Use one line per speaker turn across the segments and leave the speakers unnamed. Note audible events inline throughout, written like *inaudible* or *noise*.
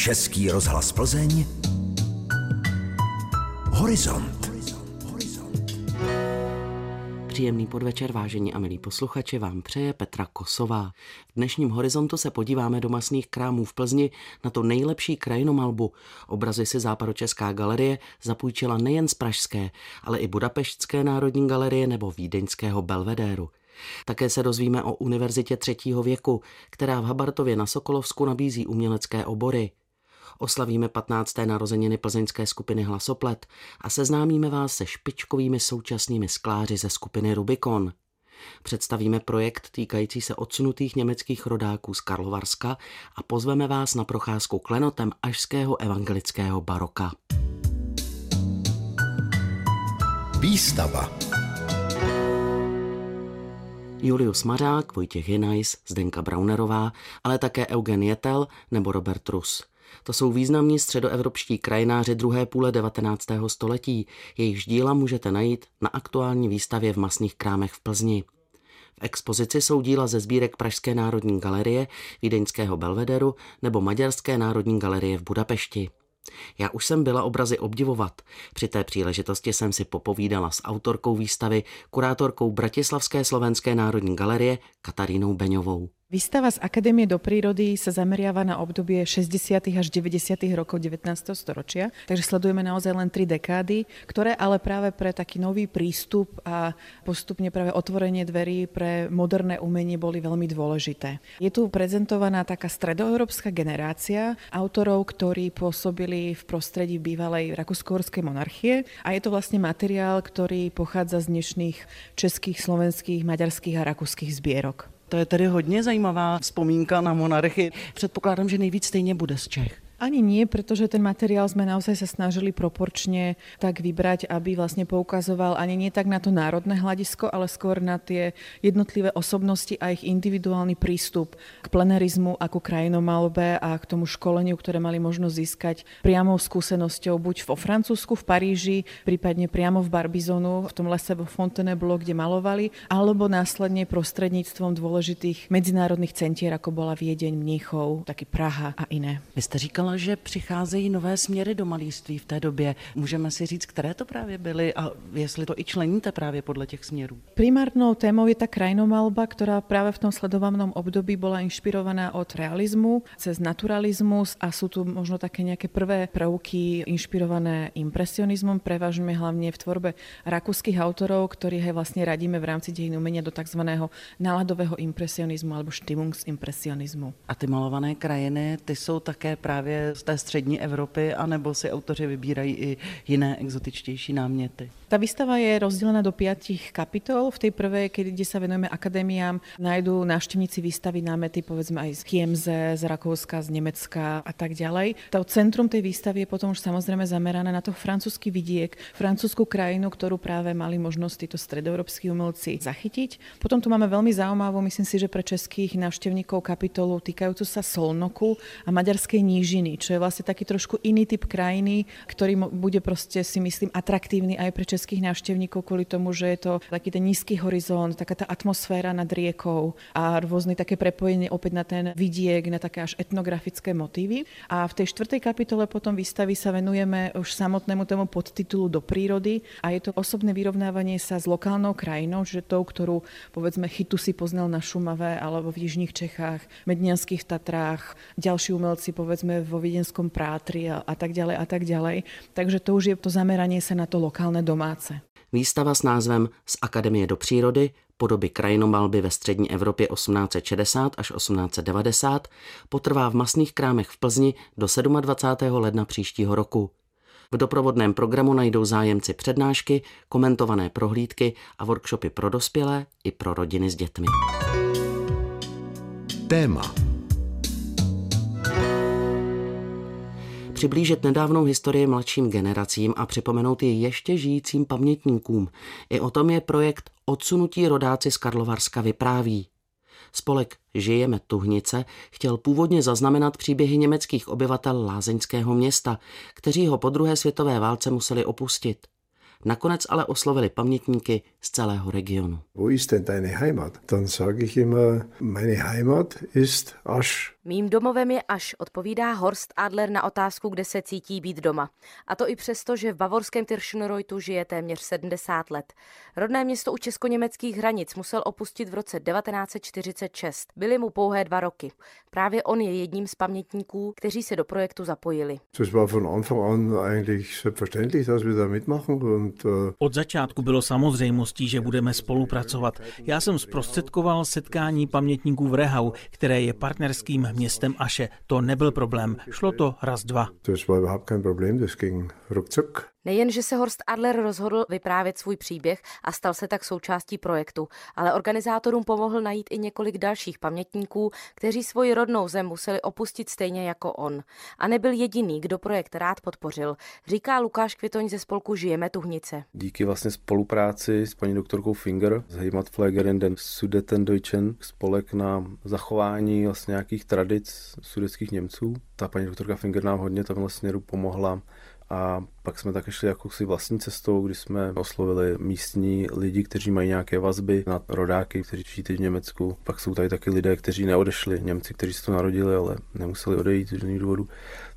Český rozhlas Plzeň Horizont.
Příjemný podvečer, vážení a milí posluchači, vám přeje Petra Kosová. V dnešním horizontu se podíváme do masných krámů v Plzni na to nejlepší krajinomalbu. Obrazy si Západočeská galerie zapůjčila nejen z Pražské, ale i Budapeštské národní galerie nebo Vídeňského Belvedéru. Také se dozvíme o univerzitě třetího věku, která v Habartově na Sokolovsku nabízí umělecké obory. Oslavíme 15. narozeniny plzeňské skupiny Hlasoplet a seznámíme vás se špičkovými současnými skláři ze skupiny Rubikon. Představíme projekt týkající se odsunutých německých rodáků z Karlovarska a pozveme vás na procházku klenotem ažského evangelického baroka.
Výstava
Julius Mařák, Vojtěch Hinajs, Zdenka Braunerová, ale také Eugen Jetel nebo Robert Rus. To jsou významní středoevropští krajináři druhé půle 19. století, jejichž díla můžete najít na aktuální výstavě v masných krámech v Plzni. V expozici jsou díla ze sbírek Pražské národní galerie, Vídeňského Belvederu nebo Maďarské národní galerie v Budapešti. Já už jsem byla obrazy obdivovat. Při té příležitosti jsem si popovídala s autorkou výstavy, kurátorkou Bratislavské slovenské národní galerie Katarínou Beňovou.
Výstava z Akadémie do prírody sa zameriava na obdobie 60. až 90. rokov 19. storočia, takže sledujeme naozaj len tri dekády, ktoré ale práve pre taký nový prístup a postupne práve otvorenie dverí pre moderné umenie boli veľmi dôležité. Je tu prezentovaná taká stredoeurópska generácia autorov, ktorí pôsobili v prostredí bývalej rakúsko monarchie a je to vlastne materiál, ktorý pochádza z dnešných českých, slovenských, maďarských a rakúskych zbierok.
To je tedy hodně zajímavá vzpomínka na monarchy. Předpokládám, že nejvíc stejně bude z Čech.
Ani nie, pretože ten materiál sme naozaj sa snažili proporčne tak vybrať, aby vlastne poukazoval ani nie tak na to národné hľadisko, ale skôr na tie jednotlivé osobnosti a ich individuálny prístup k plenerizmu ako krajinomalbe a k tomu školeniu, ktoré mali možnosť získať priamou skúsenosťou buď vo Francúzsku, v Paríži, prípadne priamo v Barbizonu, v tom lese vo Fontainebleau, kde malovali, alebo následne prostredníctvom dôležitých medzinárodných centier, ako bola Viedeň, Mníchov, taký Praha a iné.
Vy říkala, že přicházejí nové směry do malíství v té době. Můžeme si říct, které to právě byly a jestli to i členíte právě podle těch směrů?
Primárnou témou je ta krajinomalba, která právě v tom sledovanom období byla inšpirovaná od realizmu cez naturalizmus a jsou tu možno také nějaké prvé prvky inšpirované impresionizmom, prevažme hlavně v tvorbe rakúskych autorov, ktorých aj vlastne radíme v rámci dejin umenia do tzv. náladového impresionizmu alebo Stimmungsimpresionismu.
A ty malované krajiny, ty jsou také právě z té střední Evropy, anebo si autoři vybírají i jiné exotičtější náměty?
Ta výstava je rozdelená do piatich kapitol. V tej prvej, kde sa venujeme akadémiám, nájdú návštevníci výstavy námety povedzme aj z Kiemze, z Rakouska, z Nemecka a tak ďalej. To centrum tej výstavy je potom už samozrejme zamerané na to francúzsky vidiek, francúzsku krajinu, ktorú práve mali možnosť títo stredoeurópsky umelci zachytiť. Potom tu máme veľmi zaujímavú, myslím si, že pre českých návštevníkov kapitolu týkajúcu sa Solnoku a maďarskej nížiny, čo je vlastne taký trošku iný typ krajiny, ktorý bude proste si myslím atraktívny aj pre českých návštevníkov kvôli tomu, že je to taký ten nízky horizont, taká tá atmosféra nad riekou a rôzne také prepojenie opäť na ten vidiek, na také až etnografické motívy. A v tej štvrtej kapitole potom výstavy sa venujeme už samotnému tomu podtitulu do prírody a je to osobné vyrovnávanie sa s lokálnou krajinou, že tou, ktorú povedzme chytu si poznal na Šumave alebo v Jižních Čechách, Mednianských Tatrách, ďalší umelci povedzme vo Viedenskom Prátri a, a tak ďalej a tak ďalej. Takže to už je to zameranie sa na to lokálne domáce.
Výstava s názvem Z Akademie do přírody podoby krajinomalby ve střední Evropě 1860 až 1890 potrvá v masných krámech v Plzni do 27. ledna příštího roku. V doprovodném programu najdou zájemci přednášky, komentované prohlídky a workshopy pro dospělé i pro rodiny s dětmi.
Téma
přiblížit nedávnou historii mladším generacím a připomenout ji ještě žijícím pamětníkům. I o tom je projekt Odsunutí rodáci z Karlovarska vypráví. Spolek Žijeme Tuhnice chtěl původně zaznamenat příběhy německých obyvatel lázeňského města, kteří ho po druhé světové válce museli opustit. Nakonec ale oslovili pamětníky z celého regionu.
Wo ist denn deine Heimat? Dann sage ich immer, meine Heimat ist Asch Mým domovem je až, odpovídá Horst Adler na otázku, kde se cítí být doma. A to i přesto, že v bavorském Tirschenreutu žije téměř 70 let. Rodné město u česko-německých hranic musel opustit v roce 1946. Byly mu pouhé dva roky. Právě on je jedním z pamětníků, kteří se do projektu zapojili.
Äh, Od začátku bylo samozřejmostí, že budeme spolupracovat. Já jsem zprostředkoval setkání pamětníků v Rehau, které je partnerským městem Aše. To nebyl problém. Šlo to raz dva.
Nejen, že se Horst Adler rozhodl vyprávět svůj příběh a stal se tak součástí projektu, ale organizátorům pomohl najít i několik dalších pamětníků, kteří svoji rodnou zem museli opustit stejně jako on. A nebyl jediný, kdo projekt rád podpořil, říká Lukáš Kvitoň ze spolku Žijeme Tuhnice.
Díky vlastně spolupráci s paní doktorkou Finger z Heimatpflegerin den Sudetendeutschen spolek na zachování vlastně nějakých tradic sudeckých Němců. Ta paní doktorka Finger nám hodně tomhle směru pomohla a pak jsme také šli jakousi vlastní cestou, kdy jsme oslovili místní lidi, kteří mají nějaké vazby na rodáky, kteří žijí v Německu. Pak jsou tady taky lidé, kteří neodešli, Němci, kteří se to narodili, ale nemuseli odejít z jiných důvodů.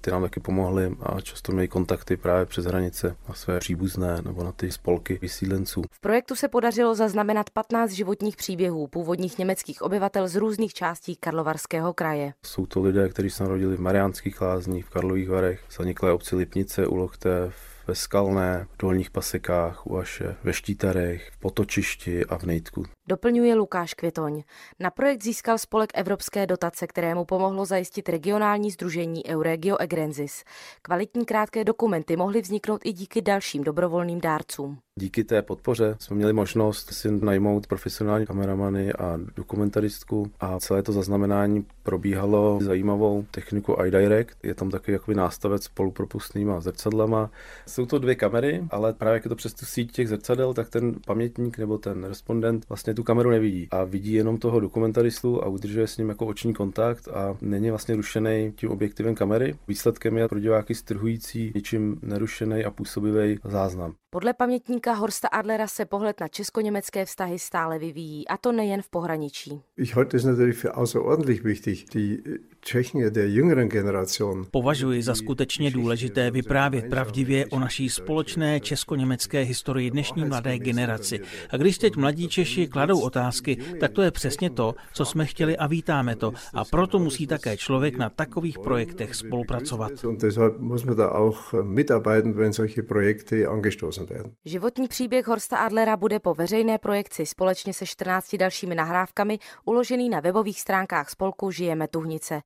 Ty nám taky pomohli a často měli kontakty právě přes hranice na své příbuzné nebo na ty spolky vysídlenců.
V projektu se podařilo zaznamenat 15 životních příběhů původních německých obyvatel z různých částí Karlovarského kraje.
Jsou to lidé, kteří se narodili v Mariánských lázních, v Karlových Varech, zaniklé obci Lipnice, Ulochte, ve Skalné, v Dolních Pasekách, u Aše, ve Štítarech, v Potočišti a v Nejtku.
Doplňuje Lukáš Květoň. Na projekt získal spolek evropské dotace, kterému pomohlo zajistit regionální združení Euregio Egrensis. Kvalitní krátké dokumenty mohly vzniknout i díky dalším dobrovolným dárcům.
Díky té podpoře jsme měli možnost si najmout profesionální kameramany a dokumentaristku a celé to zaznamenání probíhalo zajímavou techniku iDirect. Je tam taky jakoby nástavec s polupropustnýma zrcadlama. Jsou to dvě kamery, ale právě jak je to přes tu síť těch zrcadel, tak ten pamětník nebo ten respondent vlastně tu kameru nevidí a vidí jenom toho dokumentaristu a udržuje s ním jako oční kontakt a není vlastně rušený tím objektivem kamery. Výsledkem je pro diváky strhující, ničím nerušený a působivý záznam.
Podle pamětníka Horsta Adlera se pohled na česko-německé vztahy stále vyvíjí, a to nejen v pohraničí.
Ich halte es natürlich für außerordentlich wichtig, die Tschechen der jüngeren Generation.
Považuji za skutečně důležité vyprávět pravdivě o naší společné česko-německé historii dnešní mladé generaci. A když teď mladí Češi kladou otázky, tak to je přesně to, co jsme chtěli a vítáme to. A proto musí také člověk na takových projektech spolupracovat.
Und deshalb muss man da auch mitarbeiten, wenn solche Projekte angestoßen.
Životní příběh Horsta Adlera bude po veřejné projekci společně se 14 dalšími nahrávkami uložený na webových stránkách spolku Žijeme Tuhnice.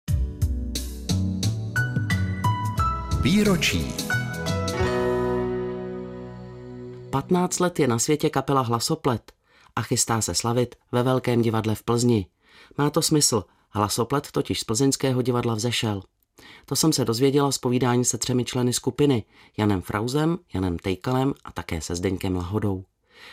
Výročí
15 let je na světě kapela Hlasoplet a chystá se slavit ve Velkém divadle v Plzni. Má to smysl, Hlasoplet totiž z plzeňského divadla vzešel. To jsem se dozvěděla z povídání se třemi členy skupiny, Janem Frauzem, Janem Tejkalem a také se Zdeňkem Lahodou.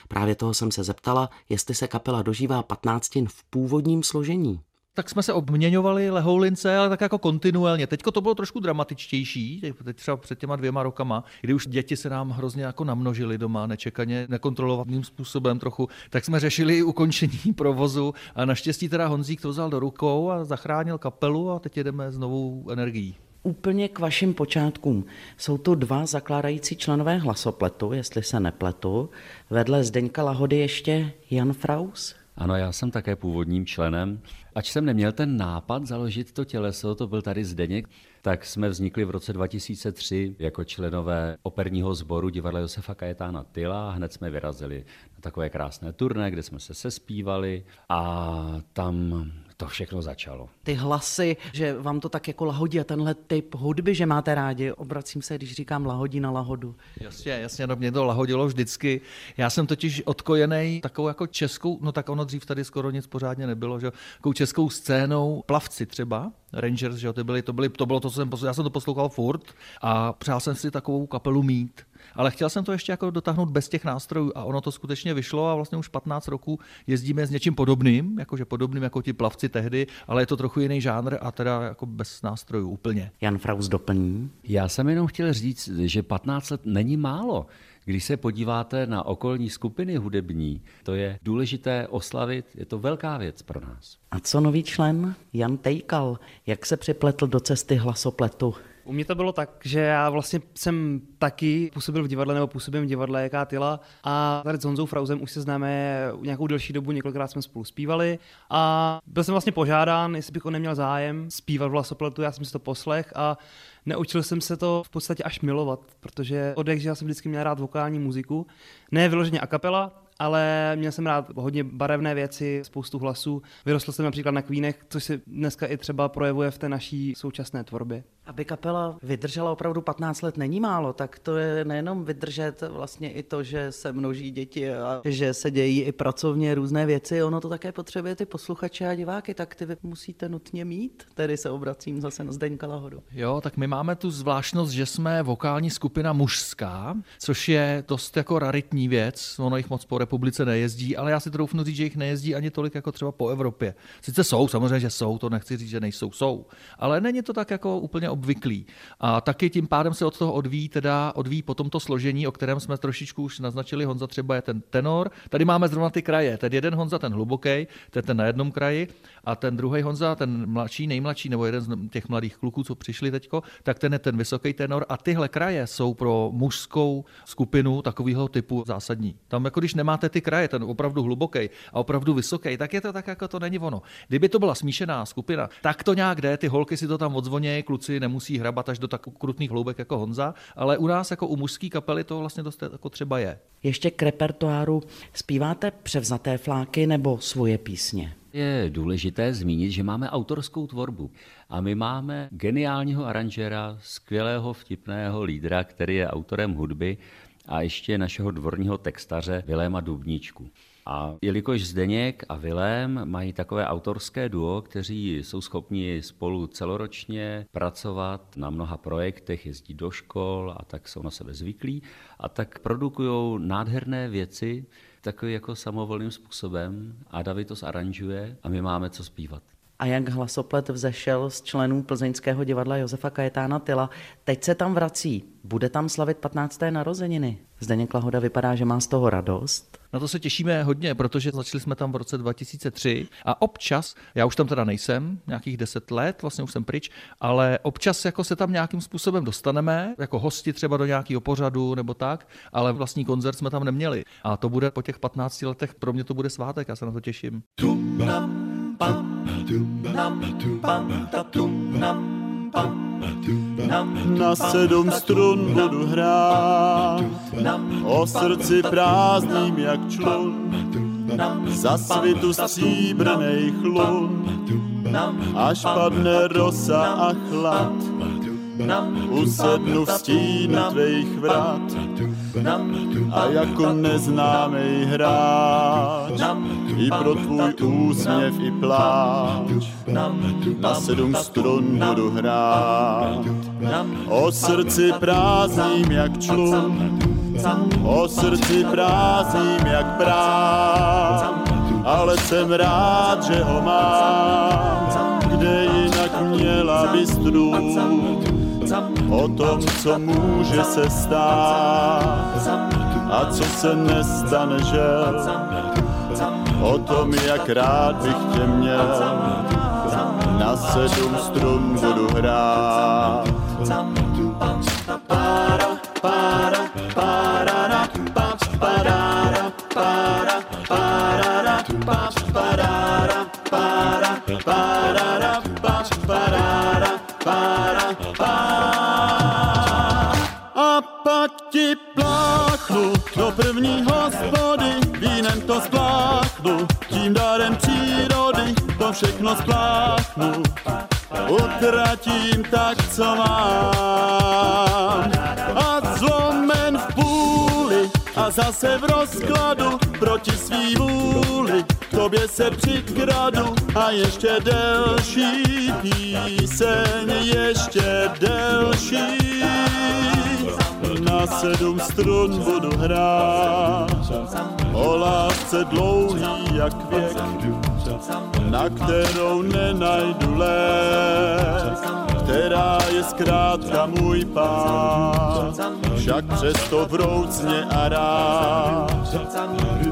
Právě toho jsem se zeptala, jestli se kapela dožívá patnáctin v původním složení
tak jsme se obměňovali lehoulince, ale tak jako kontinuálně. Teďko to bylo trošku dramatičtější, teď třeba před těma dvěma rokama, kdy už děti se nám hrozně jako namnožili doma nečekaně, nekontrolovaným způsobem trochu, tak jsme řešili ukončení *laughs* provozu a naštěstí teda Honzík to vzal do rukou a zachránil kapelu a teď jedeme s novou energií
úplně k vašim počátkům. Jsou tu dva zakládající členové hlasopletu, jestli se nepletu. Vedle Zdeňka Lahody ještě Jan Fraus.
Ano, já jsem také původním členem. Ač jsem neměl ten nápad založit to těleso, to byl tady Zdeněk, tak jsme vznikli v roce 2003 jako členové operního sboru divadla Josefa Kajetána Tyla hned jsme vyrazili na takové krásné turné, kde jsme se sespívali a tam to všechno začalo.
Ty hlasy, že vám to tak jako lahodí a tenhle typ hudby, že máte rádi, obracím se, když říkám lahodí na lahodu.
Jasně, jasně, no mě to lahodilo vždycky. Já jsem totiž odkojený takovou jako českou, no tak ono dřív tady skoro nic pořádně nebylo, že takovou českou scénou, plavci třeba, Rangers, že to, byly, to, byly, to bylo to, co jsem poslouchal, já jsem to poslouchal furt a přál jsem si takovou kapelu mít ale chtěl jsem to ještě jako dotáhnout bez těch nástrojů a ono to skutečně vyšlo a vlastně už 15 roků jezdíme s něčím podobným, jakože podobným jako ti plavci tehdy, ale je to trochu jiný žánr a teda jako bez nástrojů úplně.
Jan Fraus doplní.
Já jsem jenom chtěl říct, že 15 let není málo Když se podíváte na okolní skupiny hudební, to je důležité oslavit, je to velká věc pro nás.
A co nový člen Jan Tejkal? Jak se připletl do cesty hlasopletu?
U mě to bylo tak, že já vlastně jsem taky působil v divadle nebo působím v divadle Jaká Tyla a tady s Honzou Frauzem už se známe nějakou delší dobu, několikrát jsme spolu zpívali a byl jsem vlastně požádán, jestli bych o neměl zájem zpívat v hlasopletu, já jsem si to poslech a Neučil jsem se to v podstatě až milovat, protože od jak jsem vždycky měl rád vokální muziku. Ne vyloženě a kapela, ale měl jsem rád hodně barevné věci, spoustu hlasů. Vyrostl jsem například na Queenech, což se dneska i třeba projevuje v té naší současné tvorbě.
Aby kapela vydržela opravdu 15 let není málo, tak to je nejenom vydržet vlastně i to, že se množí děti a že se dějí i pracovně různé věci, ono to také potřebuje ty posluchače a diváky, tak ty vy musíte nutně mít. Tedy se obracím zase na Zdeňka Lahodu.
Jo, tak my máme tu zvláštnost, že jsme vokální skupina mužská, což je dost jako raritní věc, ono jich moc po republice nejezdí, ale já si troufnu říct, že jich nejezdí ani tolik jako třeba po Evropě. Sice jsou, samozřejmě, že jsou, to nechci říct, že nejsou, jsou, ale není to tak jako úplně obvyklý. A taky tím pádem se od toho odvíjí, teda odvíjí potom to složení, o kterém jsme trošičku už naznačili. Honza třeba je ten tenor. Tady máme zrovna ty kraje. Ten jeden Honza, ten hluboký, to je ten na jednom kraji, a ten druhý Honza, ten mladší, nejmladší, nebo jeden z těch mladých kluků, co přišli teďko, tak ten je ten vysoký tenor. A tyhle kraje jsou pro mužskou skupinu takového typu zásadní. Tam jako když nemáte ty kraje, ten opravdu hluboký a opravdu vysoký, tak je to tak, jako to není ono. Kdyby to byla smíšená skupina, tak to nějak jde, ty holky si to tam odzvonějí, kluci nemusí hrabat až do tak krutných hloubek jako Honza, ale u nás jako u mužské kapely to vlastně dost jako třeba je.
Ještě k repertoáru zpíváte převzaté fláky nebo svoje písně?
Je důležité zmínit, že máme autorskou tvorbu a my máme geniálního aranžera, skvělého vtipného lídra, který je autorem hudby a ještě našeho dvorního textaře Viléma Dubníčku. A jelikož Zdeněk a Vilém mají takové autorské duo, kteří jsou schopni spolu celoročně pracovat na mnoha projektech, jezdí do škol a tak jsou na sebe zvyklí a tak produkují nádherné věci takový jako samovolným způsobem a David to zaranžuje a my máme co zpívat
a jak hlasoplet vzešel z členů plzeňského divadla Josefa Kajetána Tyla. Teď se tam vrací. Bude tam slavit 15. narozeniny. Zdeněk Lahoda vypadá, že má z toho radost.
Na to se těšíme hodně, protože začali jsme tam v roce 2003 a občas, já už tam teda nejsem, nějakých 10 let, vlastně už jsem pryč, ale občas jako se tam nějakým způsobem dostaneme, jako hosti třeba do nějakého pořadu nebo tak, ale vlastní koncert jsme tam neměli. A to bude po těch 15 letech, pro mě to bude svátek, já se na to těším.
Na sedm strun budu hrát, o srdci prázdným jak člun, za svitu stříbrnej chlun, až padne rosa a chlad. Usednu v stínu tvých vrat a jako neznámej hráč i pro tvůj úsměv i pláč. na sedm strun budu hrát. O srdci prázdným jak člun. O srdci prázdným jak brát ale jsem rád, že ho mám, kde jinak měla by strůd o tom, co může se stát a co se nestane, že o tom, jak rád bych tě měl, na sedm strun budu hrát. Spláchnu. Utratím tak, co mám a zlomen v půli a zase v rozkladu proti svý vůli tobě se přikradu a ještě delší píseň, ještě delší. Na sedm strun budu hrát, o lásce dlouhý jak věk, na kterou nenajdu lék, která je zkrátka můj pán, však přesto vroucně a rád.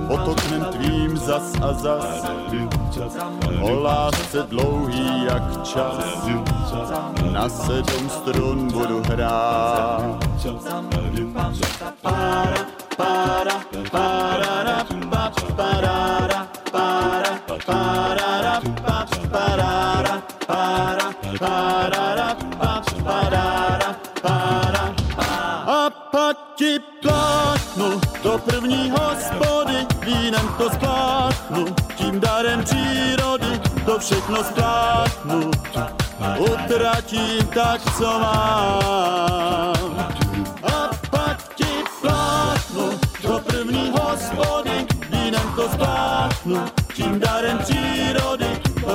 Pod oknem tvým zas a zas, o lásce dlouhý jak čas, na sedm strun budu hrát. Para, para, para, para, para, para, para, a pak ti pláchnu do první hospody, vínem to spláchnu, tím darem přírody, to všechno spláchnu, utratím tak, co mám.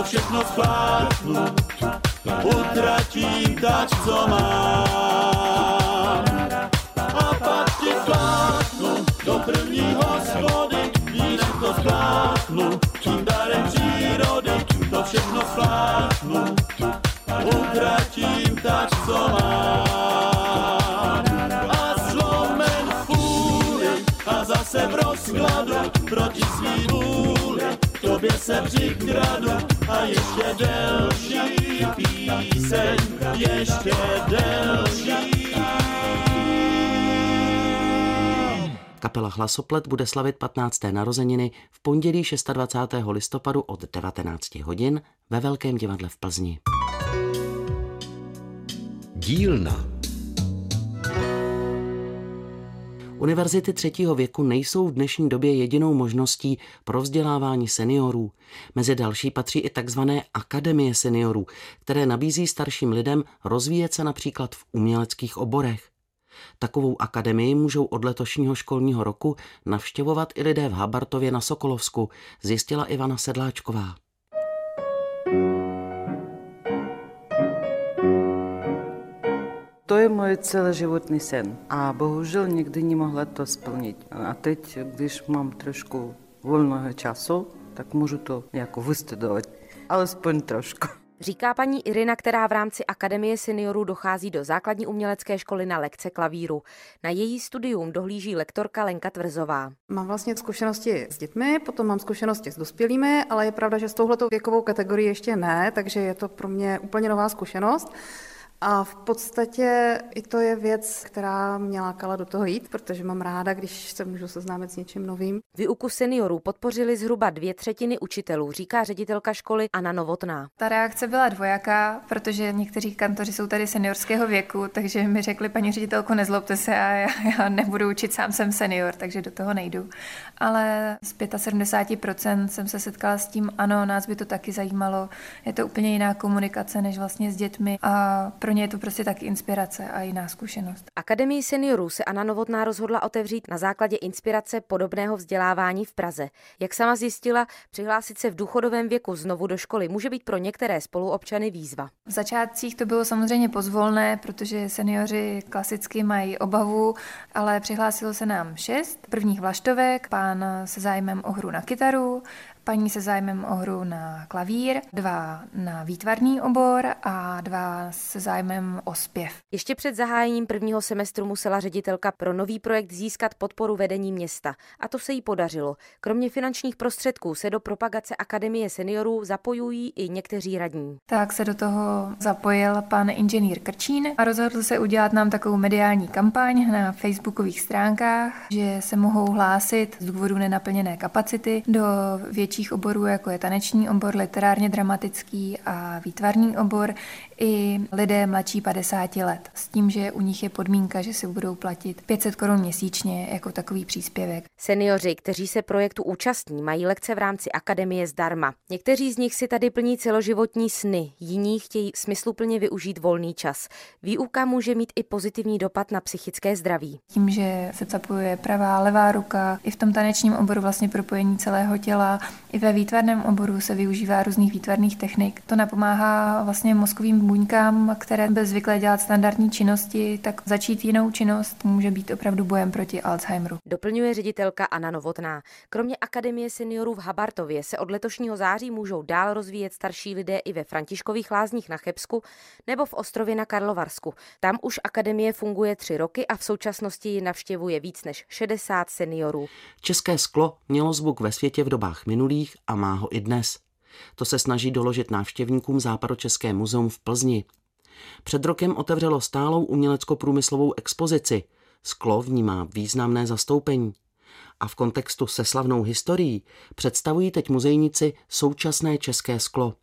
Všechno spláchnu, utratím tak, co mám. A pak ti pláchnu do první hospody, vínem to spláchnu, tím darem přírody, to všechno spláchnu, utratím tak, co mám. A zlomen v a zase v rozkladu proti svý vůli, tobě se přikradu a ještě delší píseň, ještě delší.
Kapela Hlasoplet bude slavit 15. narozeniny v pondělí 26. listopadu od 19 hodin ve Velkém divadle v Plzni.
Dílna.
Univerzity třetího věku nejsou v dnešní době jedinou možností pro vzdělávání seniorů. Mezi další patří i takzvané akademie seniorů, které nabízí starším lidem rozvíjet se například v uměleckých oborech. Takovou akademii můžou od letošního školního roku navštěvovat i lidé v Habartově na Sokolovsku, zjistila Ivana Sedláčková.
To je můj celoživotní sen a bohužel nikdy nemohla to splnit. A teď, když mám trošku volného času, tak můžu to jako vystudovat. Alespoň trošku.
Říká paní Irina, která v rámci Akademie seniorů dochází do základní umělecké školy na lekce klavíru. Na její studium dohlíží lektorka Lenka Tvrzová.
Mám vlastně zkušenosti s dětmi, potom mám zkušenosti s dospělými, ale je pravda, že s touhletou věkovou kategorií ještě ne, takže je to pro mě úplně nová zkušenost. A v podstatě i to je věc, která mě lákala do toho jít, protože mám ráda, když se můžu seznámit s něčím novým.
Výuku seniorů podpořili zhruba dvě třetiny učitelů, říká ředitelka školy Anna Novotná.
Ta reakce byla dvojaká, protože někteří kantoři jsou tady seniorského věku, takže mi řekli, paní ředitelko, nezlobte se, a já, já nebudu učit, sám jsem senior, takže do toho nejdu. Ale z 75% jsem se setkala s tím, ano, nás by to taky zajímalo, je to úplně jiná komunikace než vlastně s dětmi a pro ně je to prostě taky inspirace a jiná zkušenost.
Akademii seniorů se Anna Novotná rozhodla otevřít na základě inspirace podobného vzdělávání v Praze. Jak sama zjistila, přihlásit se v důchodovém věku znovu do školy může být pro některé spoluobčany výzva.
V začátcích to bylo samozřejmě pozvolné, protože seniori klasicky mají obavu, ale přihlásilo se nám šest prvních vlaštovek, pán se zájmem o hru na kytaru, paní se zájmem o hru na klavír, dva na výtvarný obor a dva se zájmem o zpěv.
Ještě před zahájením prvního semestru musela ředitelka pro nový projekt získat podporu vedení města. A to se jí podařilo. Kromě finančních prostředků se do propagace Akademie seniorů zapojují i někteří radní.
Tak se do toho zapojil pan inženýr Krčín a rozhodl se udělat nám takovou mediální kampaň na facebookových stránkách, že se mohou hlásit z důvodu nenaplněné kapacity do větší větších oborů, jako je taneční obor, literárně dramatický a výtvarný obor, i lidé mladší 50 let. S tím, že u nich je podmínka, že si budou platit 500 korun měsíčně jako takový příspěvek.
Seniori, kteří se projektu účastní, mají lekce v rámci akademie zdarma. Někteří z nich si tady plní celoživotní sny, jiní chtějí smysluplně využít volný čas. Výuka může mít i pozitivní dopad na psychické zdraví.
Tím, že se zapojuje pravá, levá ruka, i v tom tanečním oboru vlastně propojení celého těla, i ve výtvarném oboru se využívá různých výtvarných technik. To napomáhá vlastně mozkovým buňkám, které by zvykle dělat standardní činnosti, tak začít jinou činnost může být opravdu bojem proti Alzheimeru.
Doplňuje ředitelka Anna Novotná. Kromě Akademie seniorů v Habartově se od letošního září můžou dál rozvíjet starší lidé i ve Františkových lázních na Chebsku nebo v Ostrově na Karlovarsku. Tam už akademie funguje tři roky a v současnosti ji navštěvuje víc než 60 seniorů.
České sklo mělo zvuk ve světě v dobách minulých a má ho i dnes. To se snaží doložit návštěvníkům Západočeské muzeum v Plzni. Před rokem otevřelo stálou umělecko-průmyslovou expozici. Sklo v ní má významné zastoupení. A v kontextu se slavnou historií představují teď muzejníci současné české sklo.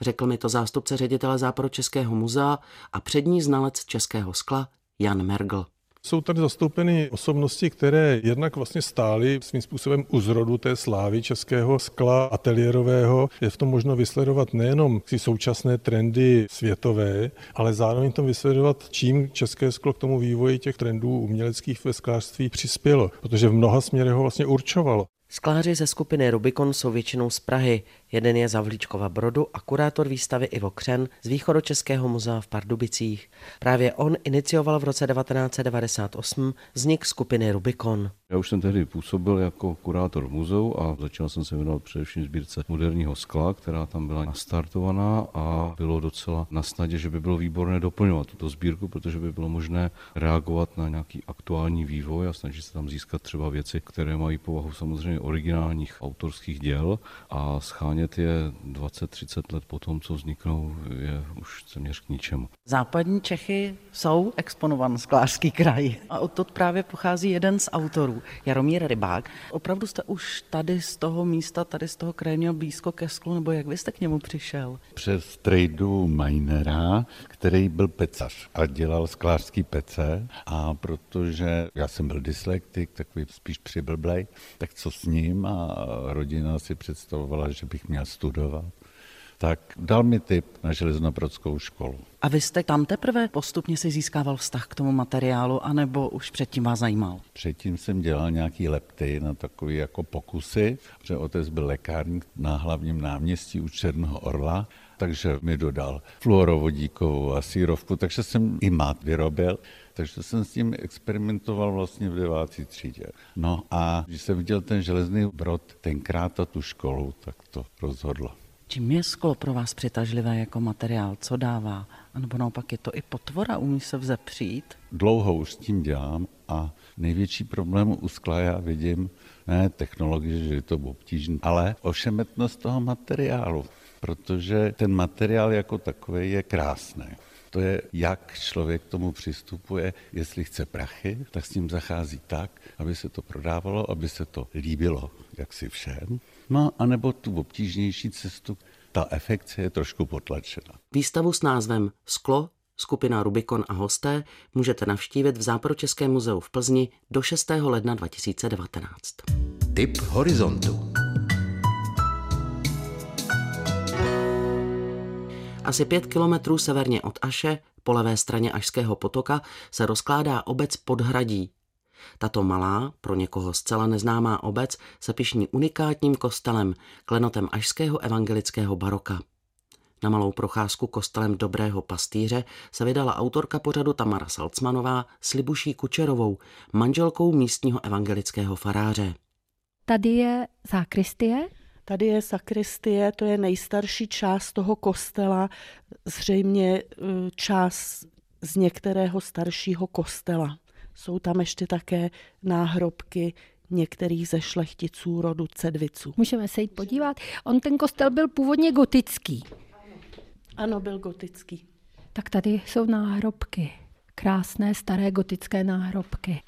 Řekl mi to zástupce ředitele Západočeského muzea a přední znalec českého skla Jan Mergl.
Jsou tady zastoupeny osobnosti, které jednak vlastně stály svým způsobem u zrodu té slávy českého skla ateliérového. Je v tom možno vysledovat nejenom si současné trendy světové, ale zároveň tom vysledovat, čím české sklo k tomu vývoji těch trendů uměleckých ve sklářství přispělo, protože v mnoha směrech ho vlastně určovalo.
Skláři ze skupiny Rubikon jsou většinou z Prahy. Jeden je Zavlíčkova Brodu a kurátor výstavy Ivo Křen z Východočeského muzea v Pardubicích. Právě on inicioval v roce 1998 vznik skupiny Rubikon.
Já už jsem tehdy působil jako kurátor muzeu a začal jsem se věnovat především sbírce moderního skla, která tam byla nastartovaná a bylo docela na snadě, že by bylo výborné doplňovat tuto sbírku, protože by bylo možné reagovat na nějaký aktuální vývoj a snažit se tam získat třeba věci, které mají povahu samozřejmě originálních autorských děl a schánět je 20-30 let po tom, co vzniknou, je už téměř k ničemu.
Západní Čechy jsou exponovaný sklářský kraj a odtud právě pochází jeden z autorů, Jaromír Rybák. Opravdu jste už tady z toho místa, tady z toho kraje měl blízko ke sklu, nebo jak vy jste k němu přišel?
Přes trejdu Minera, který byl pecař a dělal sklářský pece a protože já jsem byl dyslektik, takový spíš přiblblej, tak co s ním a rodina si představovala, že bych měl studovat tak dal mi tip na železnoprodskou školu.
A vy jste tam teprve postupně si získával vztah k tomu materiálu, anebo už předtím vás zajímal?
Předtím jsem dělal nějaký lepty na takové jako pokusy, protože otec byl lékárník na hlavním náměstí u Černého orla, takže mi dodal fluorovodíkovou a sírovku, takže jsem i mat vyrobil. Takže jsem s tím experimentoval vlastně v devátý třídě. No a když jsem viděl ten železný brod tenkrát a tu školu, tak to rozhodlo.
Čím je sklo pro vás přitažlivé jako materiál? Co dává? A nebo naopak je to i potvora, umí se vzepřít?
Dlouho už s tím dělám a největší problém u skla já vidím, ne technologie, že je to obtížné, ale ošemetnost toho materiálu, protože ten materiál jako takový je krásný. To je, jak člověk k tomu přistupuje, jestli chce prachy, tak s tím zachází tak, aby se to prodávalo, aby se to líbilo, jak si všem. No, anebo tu obtížnější cestu, ta efekce je trošku potlačena.
Výstavu s názvem Sklo, skupina Rubikon a hosté můžete navštívit v Západočeském muzeu v Plzni do 6. ledna 2019.
Tip horizontu.
Asi pět kilometrů severně od Aše, po levé straně Ašského potoka, se rozkládá obec Podhradí. Tato malá, pro někoho zcela neznámá obec se pišní unikátním kostelem, klenotem Ašského evangelického baroka. Na malou procházku kostelem Dobrého pastýře se vydala autorka pořadu Tamara Salcmanová s Libuší Kučerovou, manželkou místního evangelického faráře.
Tady je zákristie,
Tady je sakristie, to je nejstarší část toho kostela, zřejmě eh, část z některého staršího kostela. Jsou tam ještě také náhrobky některých ze šlechticů rodu Cedviců.
Můžeme se jít podívat. On ten kostel byl původně gotický.
Ano, byl gotický.
Tak tady jsou náhrobky. Krásné staré gotické náhrobky.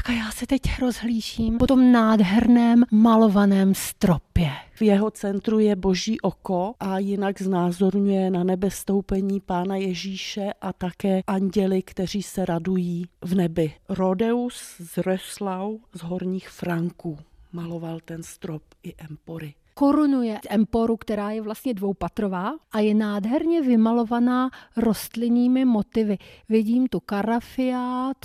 Tak a já se teď rozhlížím po tom nádherném malovaném stropě.
V jeho centru je boží oko a jinak znázorňuje na nebe stoupení pána Ježíše a také anděli, kteří se radují v nebi. Rodeus z Reslau z Horních Franků maloval ten strop i empory
korunuje emporu, která je vlastně dvoupatrová a je nádherně vymalovaná rostlinnými motivy. Vidím tu karafiát,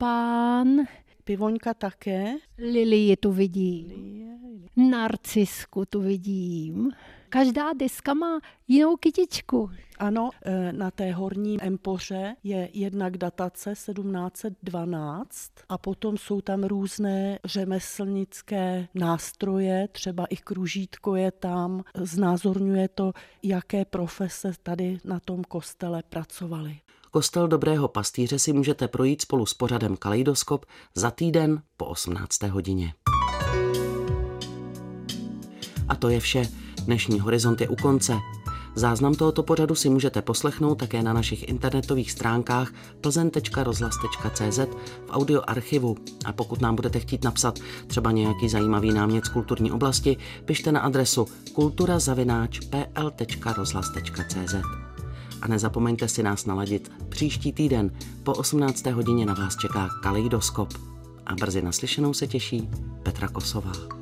tulipán,
Pivoňka také.
Lilii tu vidím. Narcisku tu vidím. Každá deska má jinou kytičku.
Ano, e, na té horní empoře je jednak datace 1712 a potom jsou tam různé řemeslnické nástroje, třeba i kružítko je tam, znázorňuje to, jaké profese tady na tom kostele pracovaly.
Kostel Dobrého pastýře si můžete projít spolu s pořadem Kaleidoskop za týden po 18. hodině. A to je vše. Dnešní horizont je u konce. Záznam tohoto pořadu si můžete poslechnout také na našich internetových stránkách plzen.rozhlas.cz v audioarchivu. A pokud nám budete chtít napsat třeba nějaký zajímavý námět z kulturní oblasti, pište na adresu kulturazavináč.pl.rozhlas.cz A nezapomeňte si nás naladit. Příští týden po 18. hodině na vás čeká Kaleidoskop. A brzy naslyšenou se těší Petra Kosová.